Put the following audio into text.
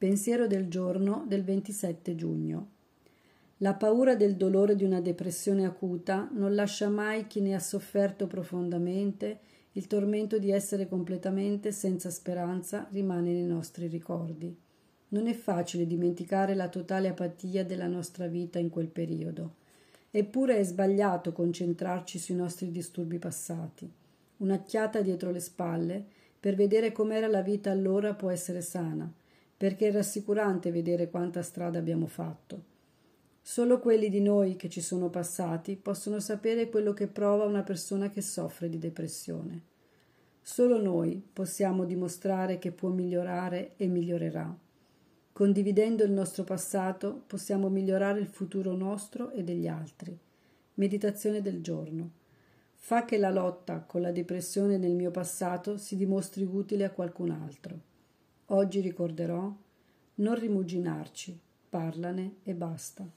Pensiero del giorno del 27 giugno. La paura del dolore di una depressione acuta non lascia mai chi ne ha sofferto profondamente il tormento di essere completamente senza speranza rimane nei nostri ricordi. Non è facile dimenticare la totale apatia della nostra vita in quel periodo. Eppure è sbagliato concentrarci sui nostri disturbi passati. Un'acchiata dietro le spalle per vedere com'era la vita allora può essere sana, perché è rassicurante vedere quanta strada abbiamo fatto. Solo quelli di noi che ci sono passati possono sapere quello che prova una persona che soffre di depressione. Solo noi possiamo dimostrare che può migliorare e migliorerà. Condividendo il nostro passato possiamo migliorare il futuro nostro e degli altri. Meditazione del giorno. Fa che la lotta con la depressione nel mio passato si dimostri utile a qualcun altro. Oggi ricorderò non rimuginarci, parlane e basta.